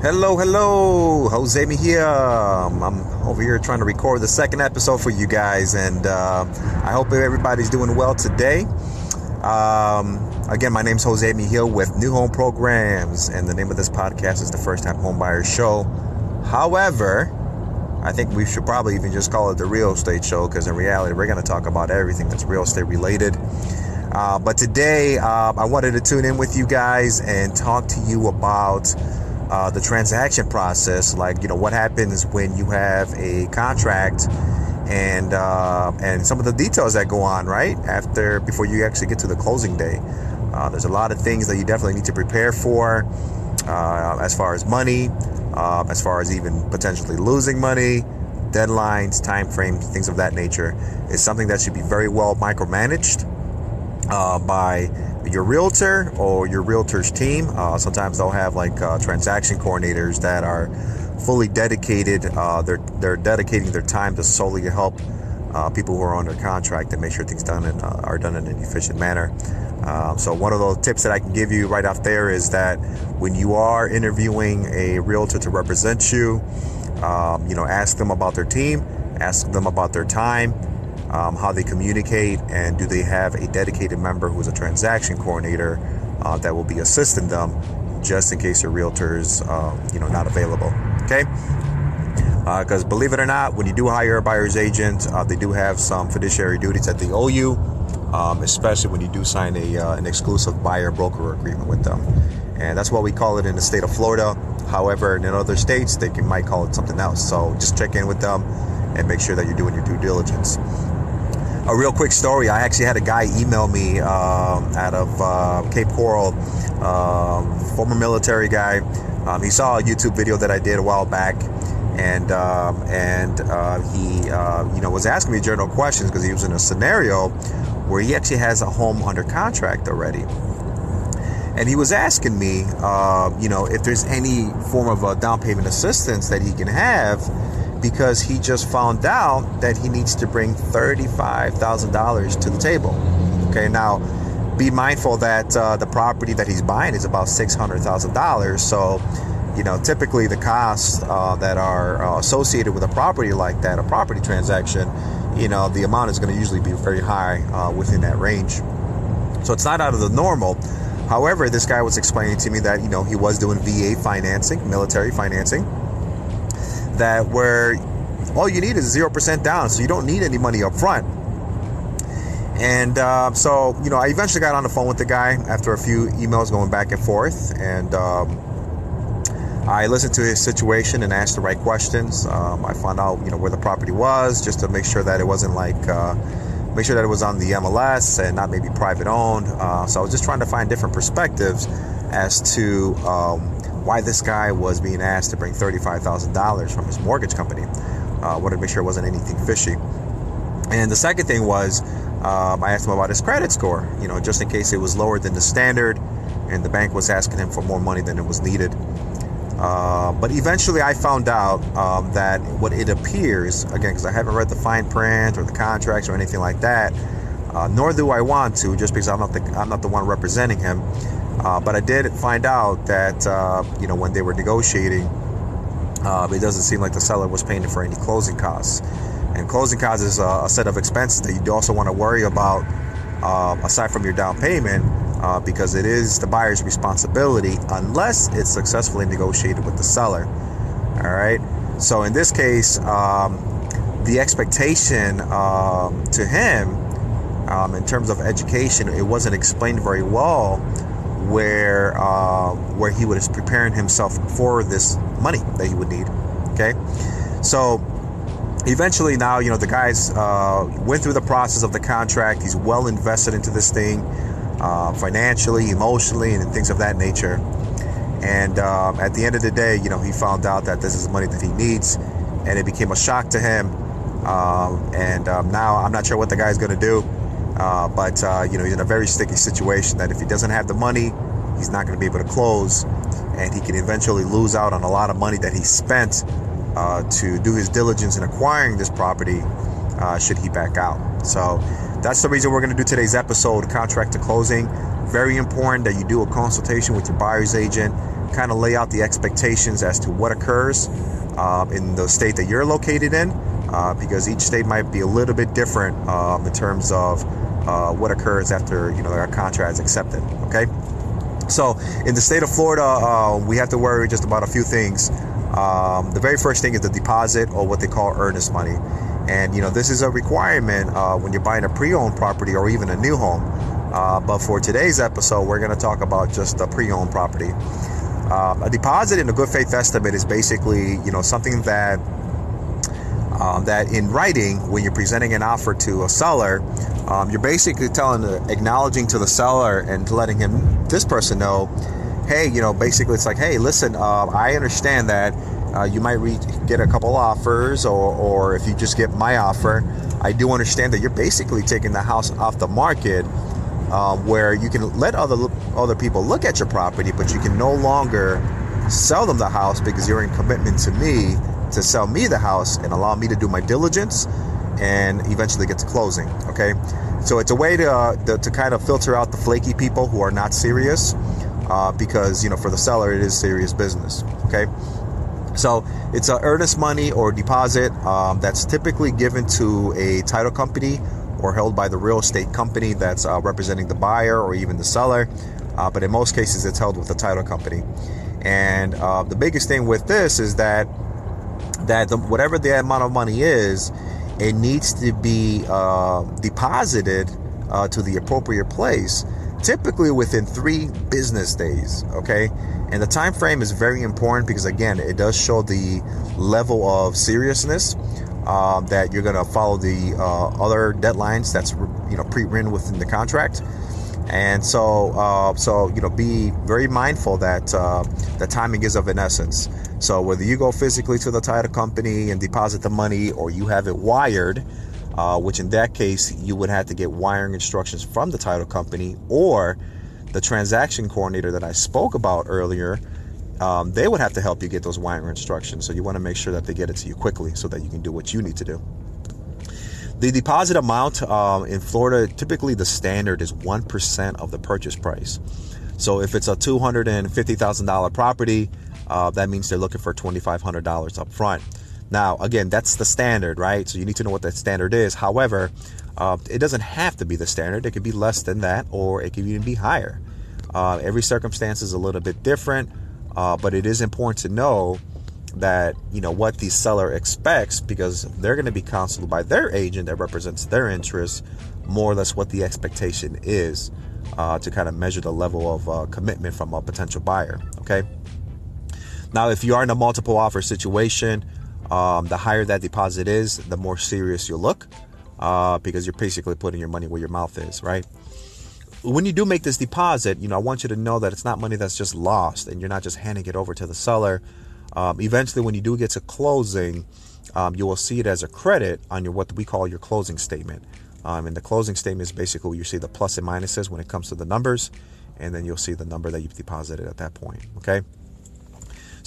Hello, hello, Jose me here. Um, I'm over here trying to record the second episode for you guys, and uh, I hope everybody's doing well today. Um, again, my name's Jose Mejia with New Home Programs, and the name of this podcast is the First Time Homebuyer Show. However, I think we should probably even just call it the Real Estate Show because in reality, we're going to talk about everything that's real estate related. Uh, but today, uh, I wanted to tune in with you guys and talk to you about uh, the transaction process. Like, you know, what happens when you have a contract and uh, and some of the details that go on right after before you actually get to the closing day. Uh, there's a lot of things that you definitely need to prepare for, uh, as far as money, uh, as far as even potentially losing money, deadlines, time frames, things of that nature. It's something that should be very well micromanaged uh, by your realtor or your realtor's team. Uh, sometimes they'll have like uh, transaction coordinators that are fully dedicated. Uh, they're they're dedicating their time to solely help uh, people who are under contract and make sure things done in, uh, are done in an efficient manner. Um, so one of those tips that I can give you right off there is that when you are interviewing a realtor to represent you, um, you know, ask them about their team, ask them about their time, um, how they communicate, and do they have a dedicated member who's a transaction coordinator uh, that will be assisting them just in case your realtor is, uh, you know, not available. Okay. Because uh, believe it or not, when you do hire a buyer's agent, uh, they do have some fiduciary duties that they owe you, um, especially when you do sign a uh, an exclusive buyer broker agreement with them. And that's what we call it in the state of Florida. However, in other states, they can, might call it something else. So just check in with them and make sure that you're doing your due diligence a real quick story. I actually had a guy email me um, out of uh, Cape Coral, uh, former military guy. Um, he saw a YouTube video that I did a while back, and um, and uh, he uh, you know was asking me general questions because he was in a scenario where he actually has a home under contract already. And he was asking me, uh, you know, if there's any form of a down payment assistance that he can have because he just found out that he needs to bring $35,000 to the table. Okay, now be mindful that uh, the property that he's buying is about $600,000. So, you know, typically the costs uh, that are uh, associated with a property like that, a property transaction, you know, the amount is going to usually be very high uh, within that range. So it's not out of the normal. However, this guy was explaining to me that, you know, he was doing VA financing, military financing that where all you need is 0% down, so you don't need any money up front. And uh, so, you know, I eventually got on the phone with the guy after a few emails going back and forth, and um, I listened to his situation and asked the right questions. Um, I found out, you know, where the property was, just to make sure that it wasn't like, uh, make sure that it was on the MLS and not maybe private owned. Uh, so I was just trying to find different perspectives as to um, why this guy was being asked to bring $35,000 from his mortgage company. Uh, wanted to make sure it wasn't anything fishy. And the second thing was, um, I asked him about his credit score, you know, just in case it was lower than the standard and the bank was asking him for more money than it was needed. Uh, but eventually I found out um, that what it appears, again, because I haven't read the fine print or the contracts or anything like that, uh, nor do I want to, just because I'm not the, I'm not the one representing him. Uh, but I did find out that uh, you know when they were negotiating, uh, it doesn't seem like the seller was paying for any closing costs. And closing costs is a, a set of expenses that you also want to worry about um, aside from your down payment, uh, because it is the buyer's responsibility unless it's successfully negotiated with the seller. All right. So in this case, um, the expectation um, to him um, in terms of education, it wasn't explained very well where uh, where he was preparing himself for this money that he would need. Okay, so eventually now you know the guys uh, went through the process of the contract. He's well invested into this thing uh, financially, emotionally, and things of that nature. And um, at the end of the day, you know, he found out that this is money that he needs, and it became a shock to him. Um, and um, now I'm not sure what the guy's going to do. Uh, but uh, you know he's in a very sticky situation that if he doesn't have the money, he's not going to be able to close, and he can eventually lose out on a lot of money that he spent uh, to do his diligence in acquiring this property. Uh, should he back out? So that's the reason we're going to do today's episode, contract to closing. Very important that you do a consultation with your buyer's agent kind of lay out the expectations as to what occurs um, in the state that you're located in, uh, because each state might be a little bit different um, in terms of uh, what occurs after you know our contract is accepted. Okay, so in the state of Florida, uh, we have to worry just about a few things. Um, the very first thing is the deposit, or what they call earnest money, and you know this is a requirement uh, when you're buying a pre-owned property or even a new home. Uh, but for today's episode, we're going to talk about just a pre-owned property. Um, a deposit in a good faith estimate is basically, you know, something that um, that in writing, when you're presenting an offer to a seller, um, you're basically telling, acknowledging to the seller and letting him, this person know, hey, you know, basically it's like, hey, listen, uh, I understand that uh, you might re- get a couple offers, or, or if you just get my offer, I do understand that you're basically taking the house off the market um, where you can let other other people look at your property, but you can no longer sell them the house because you're in commitment to me to sell me the house and allow me to do my diligence and eventually get to closing. Okay, so it's a way to uh, to, to, kind of filter out the flaky people who are not serious, uh, because you know for the seller it is serious business. Okay. So it's a earnest money or deposit um, that's typically given to a title company or held by the real estate company that's uh, representing the buyer or even the seller. Uh, but in most cases, it's held with the title company. And uh, the biggest thing with this is that that the, whatever the amount of money is, it needs to be uh, deposited uh, to the appropriate place, typically within three business days. Okay, and the time frame is very important because again, it does show the level of seriousness uh, that you're going to follow the uh, other deadlines that's you know pre-written within the contract and so uh, so you know be very mindful that uh, the timing is of an essence so whether you go physically to the title company and deposit the money or you have it wired uh, which in that case you would have to get wiring instructions from the title company or the transaction coordinator that I spoke about earlier um, they would have to help you get those wiring instructions. So you want to make sure that they get it to you quickly so that you can do what you need to do. The deposit amount um, in Florida, typically the standard is 1% of the purchase price. So if it's a $250,000 property, uh, that means they're looking for $2,500 up front. Now, again, that's the standard, right? So you need to know what that standard is. However, uh, it doesn't have to be the standard. It could be less than that, or it could even be higher. Uh, every circumstance is a little bit different. Uh, but it is important to know that you know what the seller expects because they're going to be counseled by their agent that represents their interests more or less what the expectation is uh, to kind of measure the level of uh, commitment from a potential buyer okay now if you are in a multiple offer situation um, the higher that deposit is the more serious you look uh, because you're basically putting your money where your mouth is right when you do make this deposit, you know, I want you to know that it's not money that's just lost and you're not just handing it over to the seller. Um, eventually, when you do get to closing, um, you will see it as a credit on your what we call your closing statement. Um, and the closing statement is basically where you see the plus and minuses when it comes to the numbers, and then you'll see the number that you've deposited at that point. Okay.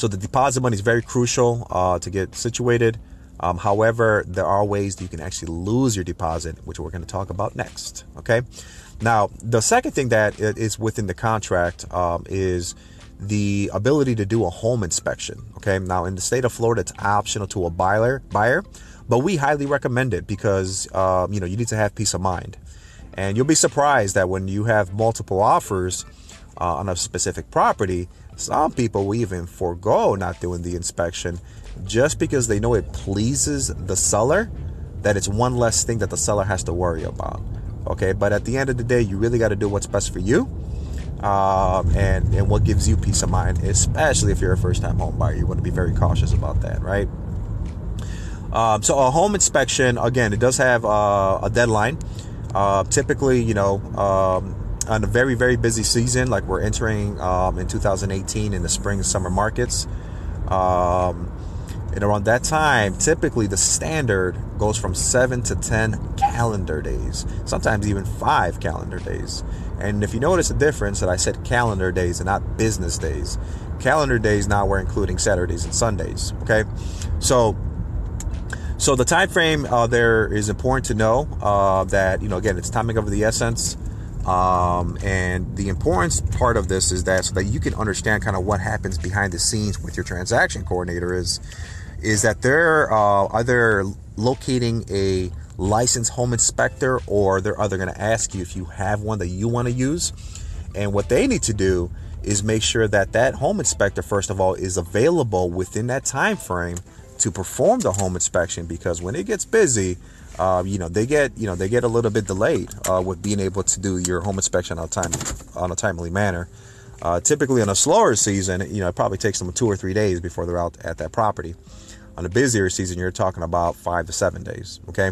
So the deposit money is very crucial uh, to get situated. Um, however, there are ways that you can actually lose your deposit, which we're going to talk about next. Okay. Now, the second thing that is within the contract um, is the ability to do a home inspection. Okay. Now, in the state of Florida, it's optional to a buyer, buyer, but we highly recommend it because um, you know you need to have peace of mind, and you'll be surprised that when you have multiple offers uh, on a specific property, some people will even forego not doing the inspection just because they know it pleases the seller. That it's one less thing that the seller has to worry about. Okay, but at the end of the day, you really got to do what's best for you. Um, and and what gives you peace of mind, especially if you're a first-time home buyer, you want to be very cautious about that, right? Um, so a home inspection, again, it does have uh, a deadline. Uh, typically, you know, um, on a very very busy season, like we're entering um, in 2018 in the spring and summer markets. Um, and around that time, typically the standard goes from seven to 10 calendar days, sometimes even five calendar days. And if you notice the difference that I said calendar days and not business days, calendar days now we're including Saturdays and Sundays. Okay. So, so the time frame uh, there is important to know uh, that, you know, again, it's timing of the essence. Um, and the importance part of this is that so that you can understand kind of what happens behind the scenes with your transaction coordinator is is that they're uh, either locating a licensed home inspector or they're either going to ask you if you have one that you want to use. And what they need to do is make sure that that home inspector first of all is available within that time frame to perform the home inspection because when it gets busy uh, you know they get you know they get a little bit delayed uh, with being able to do your home inspection on time on a timely manner. Uh, typically, in a slower season, you know it probably takes them two or three days before they're out at that property. On a busier season, you're talking about five to seven days. Okay.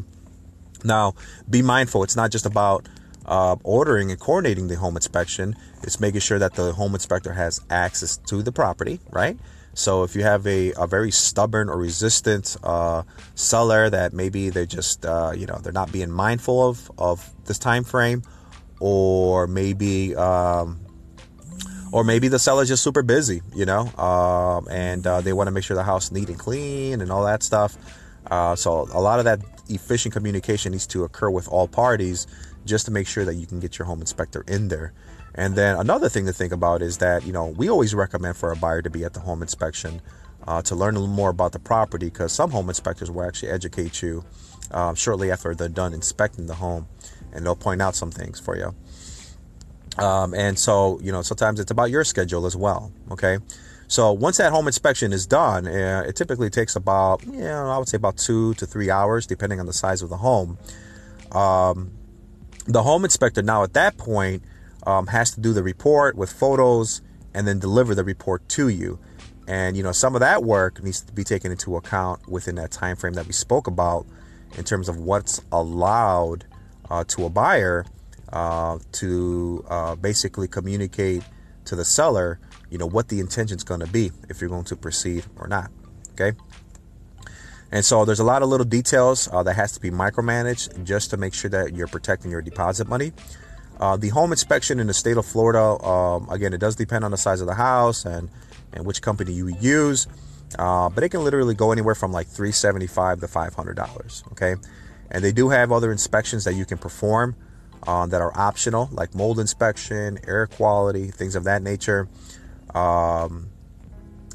Now, be mindful. It's not just about uh, ordering and coordinating the home inspection. It's making sure that the home inspector has access to the property, right? So if you have a, a very stubborn or resistant uh, seller that maybe they're just uh, you know they're not being mindful of of this time frame, or maybe um, or maybe the seller's just super busy, you know, um, and uh, they want to make sure the house neat and clean and all that stuff. Uh, so a lot of that efficient communication needs to occur with all parties just to make sure that you can get your home inspector in there. And then another thing to think about is that, you know, we always recommend for a buyer to be at the home inspection uh, to learn a little more about the property because some home inspectors will actually educate you uh, shortly after they're done inspecting the home and they'll point out some things for you. Um, and so, you know, sometimes it's about your schedule as well. Okay. So once that home inspection is done, uh, it typically takes about, you know, I would say about two to three hours, depending on the size of the home. Um, the home inspector now at that point um, has to do the report with photos and then deliver the report to you. And you know, some of that work needs to be taken into account within that time frame that we spoke about in terms of what's allowed uh, to a buyer uh, to uh, basically communicate to the seller, you know, what the intention is going to be if you're going to proceed or not. Okay. And so there's a lot of little details uh, that has to be micromanaged just to make sure that you're protecting your deposit money. Uh, the home inspection in the state of Florida, um, again, it does depend on the size of the house and, and which company you use, uh, but it can literally go anywhere from like 375 to $500. Okay. And they do have other inspections that you can perform uh, that are optional, like mold inspection, air quality, things of that nature. Um,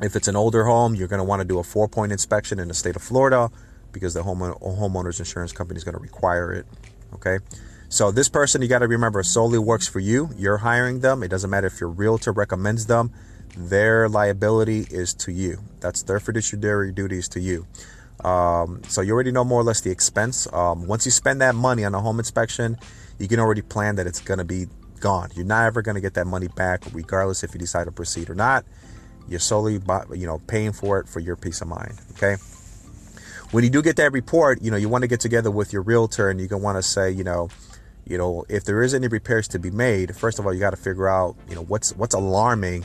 if it's an older home, you're going to want to do a four point inspection in the state of Florida because the home, homeowner's insurance company is going to require it. Okay. So this person you got to remember solely works for you. You're hiring them. It doesn't matter if your realtor recommends them. Their liability is to you. That's their fiduciary duties to you. Um, so you already know more or less the expense. Um, once you spend that money on a home inspection, you can already plan that it's going to be gone. You're not ever going to get that money back, regardless if you decide to proceed or not. You're solely, you know, paying for it for your peace of mind. Okay. When you do get that report, you know, you want to get together with your realtor and you're going to want to say, you know, you know, if there is any repairs to be made, first of all, you got to figure out, you know, what's what's alarming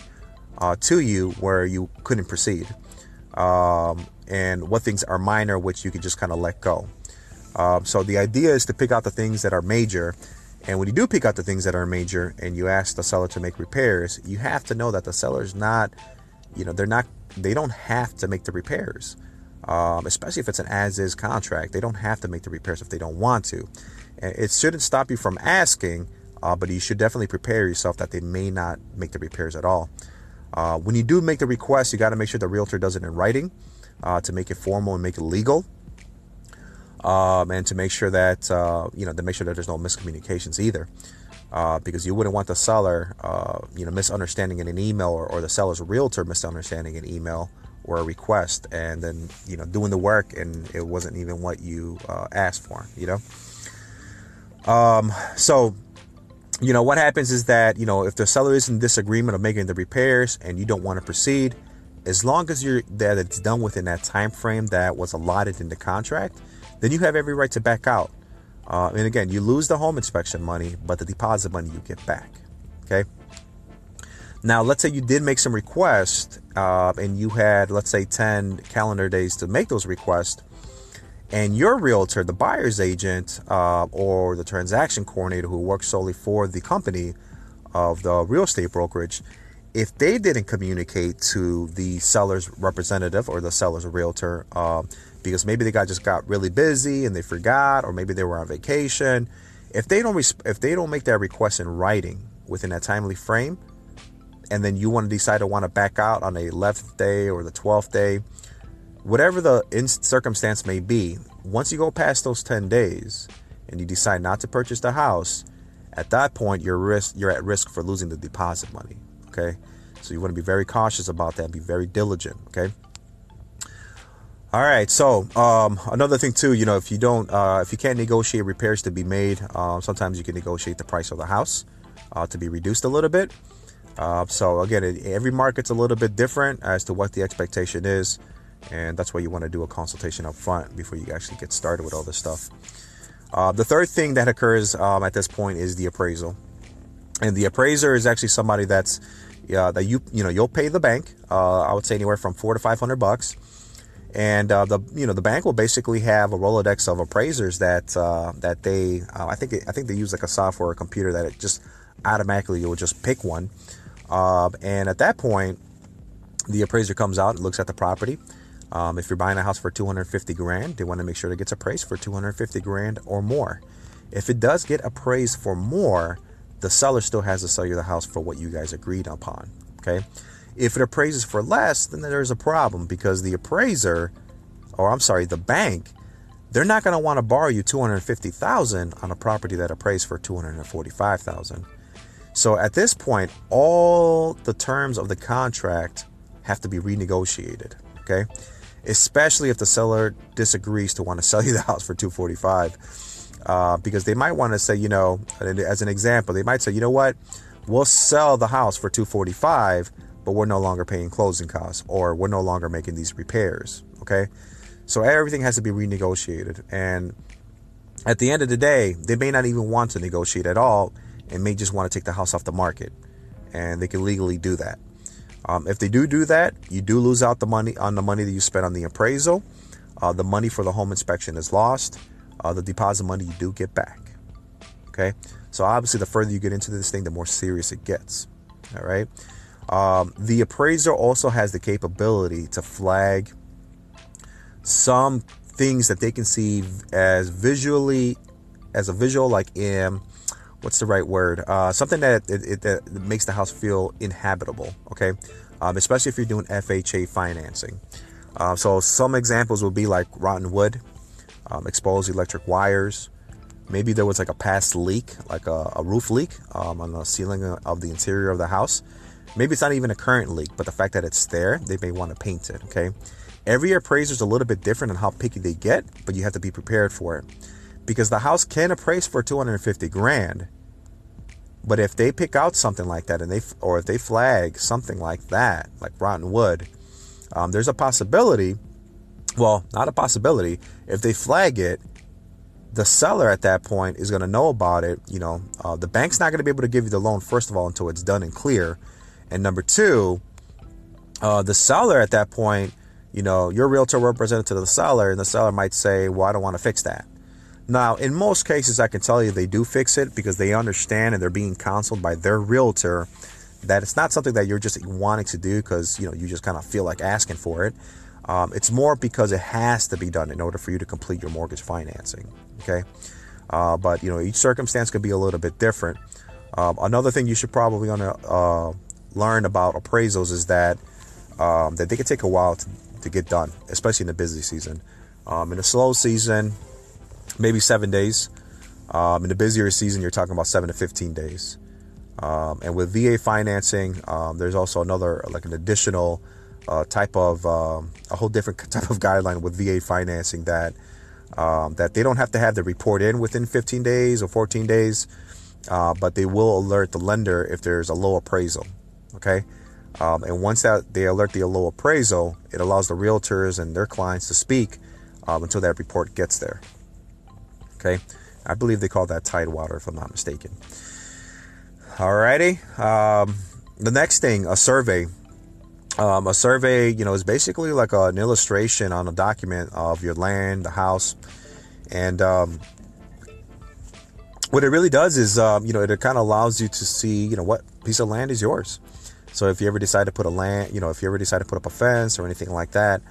uh, to you where you couldn't proceed, um, and what things are minor which you can just kind of let go. Um, so the idea is to pick out the things that are major, and when you do pick out the things that are major, and you ask the seller to make repairs, you have to know that the seller's not, you know, they're not, they don't have to make the repairs. Um, especially if it's an as-is contract, they don't have to make the repairs if they don't want to. It shouldn't stop you from asking, uh, but you should definitely prepare yourself that they may not make the repairs at all. Uh, when you do make the request, you got to make sure the realtor does it in writing uh, to make it formal and make it legal. Um, and to make sure that uh, you know to make sure that there's no miscommunications either, uh, because you wouldn't want the seller uh, you know misunderstanding in an email or, or the seller's realtor misunderstanding an email or a request and then you know doing the work and it wasn't even what you asked for you know um, so, you know, what happens is that, you know, if the seller is in disagreement of making the repairs and you don't want to proceed, as long as you're that it's done within that time frame that was allotted in the contract, then you have every right to back out. Uh, and again, you lose the home inspection money, but the deposit money you get back. Okay. Now, let's say you did make some requests uh, and you had, let's say, 10 calendar days to make those requests and your realtor, the buyer's agent, uh, or the transaction coordinator who works solely for the company of the real estate brokerage, if they didn't communicate to the seller's representative or the seller's realtor, uh, because maybe the guy just got really busy and they forgot, or maybe they were on vacation, If they don't res- if they don't make that request in writing within that timely frame, and then you want to decide to want to back out on the 11th day or the 12th day, whatever the in- circumstance may be, once you go past those 10 days and you decide not to purchase the house, at that point you're risk you're at risk for losing the deposit money. Okay, so you want to be very cautious about that. Be very diligent. Okay. All right. So um, another thing too, you know, if you don't, uh, if you can't negotiate repairs to be made, uh, sometimes you can negotiate the price of the house uh, to be reduced a little bit. Uh, so again, every market's a little bit different as to what the expectation is, and that's why you want to do a consultation up front before you actually get started with all this stuff. Uh, the third thing that occurs um, at this point is the appraisal, and the appraiser is actually somebody that's uh, that you you know you'll pay the bank. Uh, I would say anywhere from four to five hundred bucks, and uh, the you know the bank will basically have a rolodex of appraisers that uh, that they uh, I think I think they use like a software or a computer that it just automatically will just pick one, and at that point, the appraiser comes out and looks at the property. Um, if you're buying a house for 250 grand, they want to make sure it gets appraised for 250 grand or more. If it does get appraised for more, the seller still has to sell you the house for what you guys agreed upon. Okay. If it appraises for less, then there's a problem because the appraiser, or I'm sorry, the bank, they're not going to want to borrow you 250,000 on a property that appraised for 245,000. So at this point, all the terms of the contract have to be renegotiated. Okay especially if the seller disagrees to want to sell you the house for 245 uh, because they might want to say you know as an example they might say you know what? We'll sell the house for 245 but we're no longer paying closing costs or we're no longer making these repairs okay? So everything has to be renegotiated and at the end of the day they may not even want to negotiate at all and may just want to take the house off the market and they can legally do that um, if they do do that, you do lose out the money on the money that you spent on the appraisal. Uh, the money for the home inspection is lost. Uh, the deposit money you do get back. Okay, so obviously the further you get into this thing, the more serious it gets. All right. Um, the appraiser also has the capability to flag some things that they can see as visually, as a visual, like in what's the right word? Uh, something that it, it, that makes the house feel inhabitable. Okay, um, especially if you're doing FHA financing. Uh, so some examples would be like rotten wood, um, exposed electric wires. Maybe there was like a past leak, like a, a roof leak um, on the ceiling of the interior of the house. Maybe it's not even a current leak, but the fact that it's there, they may want to paint it. Okay. Every appraiser is a little bit different on how picky they get, but you have to be prepared for it because the house can appraise for 250 grand. But if they pick out something like that and they or if they flag something like that, like rotten wood, um, there's a possibility. Well, not a possibility. If they flag it, the seller at that point is going to know about it. You know, uh, the bank's not going to be able to give you the loan first of all until it's done and clear, and number two, uh, the seller at that point, you know, your realtor represented to the seller, and the seller might say, "Well, I don't want to fix that." Now, in most cases, I can tell you they do fix it because they understand and they're being counseled by their realtor that it's not something that you're just wanting to do because you know you just kind of feel like asking for it. Um, it's more because it has to be done in order for you to complete your mortgage financing. Okay, uh, but you know each circumstance could be a little bit different. Um, another thing you should probably to uh, learn about appraisals is that um, that they can take a while to, to, get done, especially in the busy season. Um, in a slow season, maybe seven days. Um, in the busier season, you're talking about seven to 15 days. Um, and with VA financing, um, there's also another, like an additional uh, type of, um, a whole different type of guideline with VA financing that um, that they don't have to have the report in within 15 days or 14 days, uh, but they will alert the lender if there's a low appraisal. Okay. Um, and once that they alert the low appraisal, it allows the realtors and their clients to speak until that report gets there. Okay, I believe they call that Tidewater, if I'm not mistaken. Alrighty, um, the next thing, a survey. Um, a survey, you know, is basically like an illustration on a document of your land, the house, and um, what it really does is, um, you know, it kind of allows you to see, you know, what piece of land is yours. So if you ever decide to put a land, you know, if you ever decide to put up a fence or anything like that,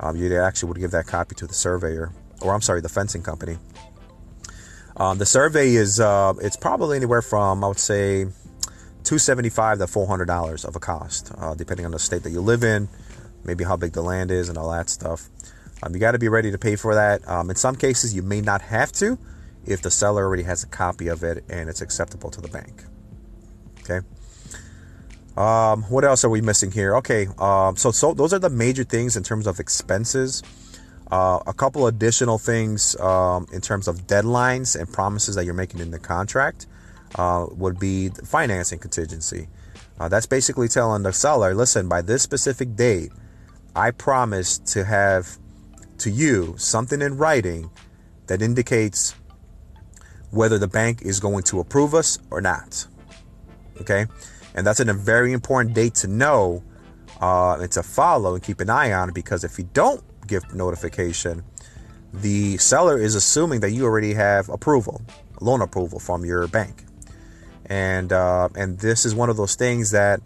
um, you actually would give that copy to the surveyor, or I'm sorry, the fencing company. Um, the survey is uh, it's probably anywhere from I would say 275 to 400 dollars of a cost, uh, depending on the state that you live in, maybe how big the land is and all that stuff. Um, you got to be ready to pay for that. Um, in some cases, you may not have to if the seller already has a copy of it and it's acceptable to the bank. Okay. Um, what else are we missing here? Okay, um, so so those are the major things in terms of expenses. Uh, a couple additional things um, in terms of deadlines and promises that you're making in the contract uh, would be financing contingency. Uh, that's basically telling the seller, listen, by this specific date, I promise to have to you something in writing that indicates whether the bank is going to approve us or not. Okay, and that's a very important date to know uh, and to follow and keep an eye on because if you don't give notification, the seller is assuming that you already have approval, loan approval from your bank, and uh, and this is one of those things that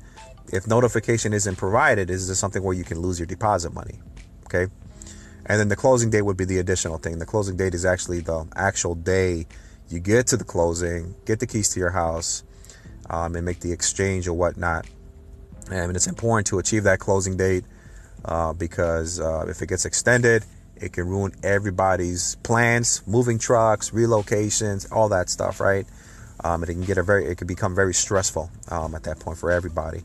if notification isn't provided, is this something where you can lose your deposit money? Okay, and then the closing date would be the additional thing. The closing date is actually the actual day you get to the closing, get the keys to your house, um, and make the exchange or whatnot. And it's important to achieve that closing date uh, because uh, if it gets extended, it can ruin everybody's plans, moving trucks, relocations, all that stuff, right? Um, it can get a very, it can become very stressful um, at that point for everybody.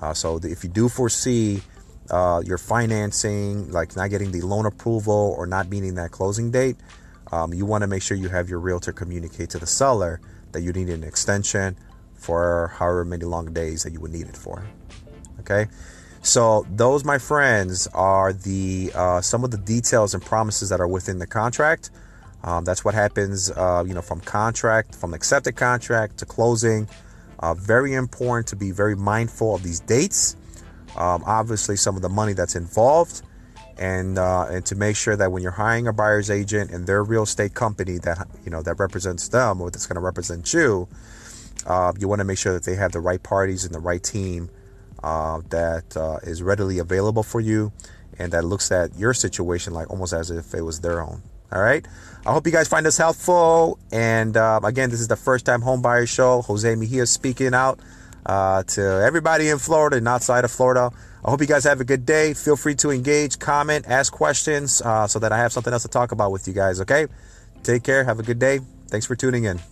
Uh, so the, if you do foresee uh, your financing, like not getting the loan approval or not meeting that closing date, um, you want to make sure you have your realtor communicate to the seller that you need an extension for however many long days that you would need it for. Okay. So those, my friends, are the uh, some of the details and promises that are within the contract. Um, that's what happens, uh, you know, from contract, from accepted contract to closing. Uh, very important to be very mindful of these dates. Um, obviously, some of the money that's involved, and uh, and to make sure that when you're hiring a buyer's agent and their real estate company that you know that represents them or that's going to represent you, uh, you want to make sure that they have the right parties and the right team uh, that uh, is readily available for you and that looks at your situation like almost as if it was their own. All right. I hope you guys find this helpful. And uh, again, this is the first time home buyer show. Jose Mejia speaking out uh, to everybody in Florida and outside of Florida. I hope you guys have a good day. Feel free to engage, comment, ask questions uh, so that I have something else to talk about with you guys. Okay. Take care. Have a good day. Thanks for tuning in.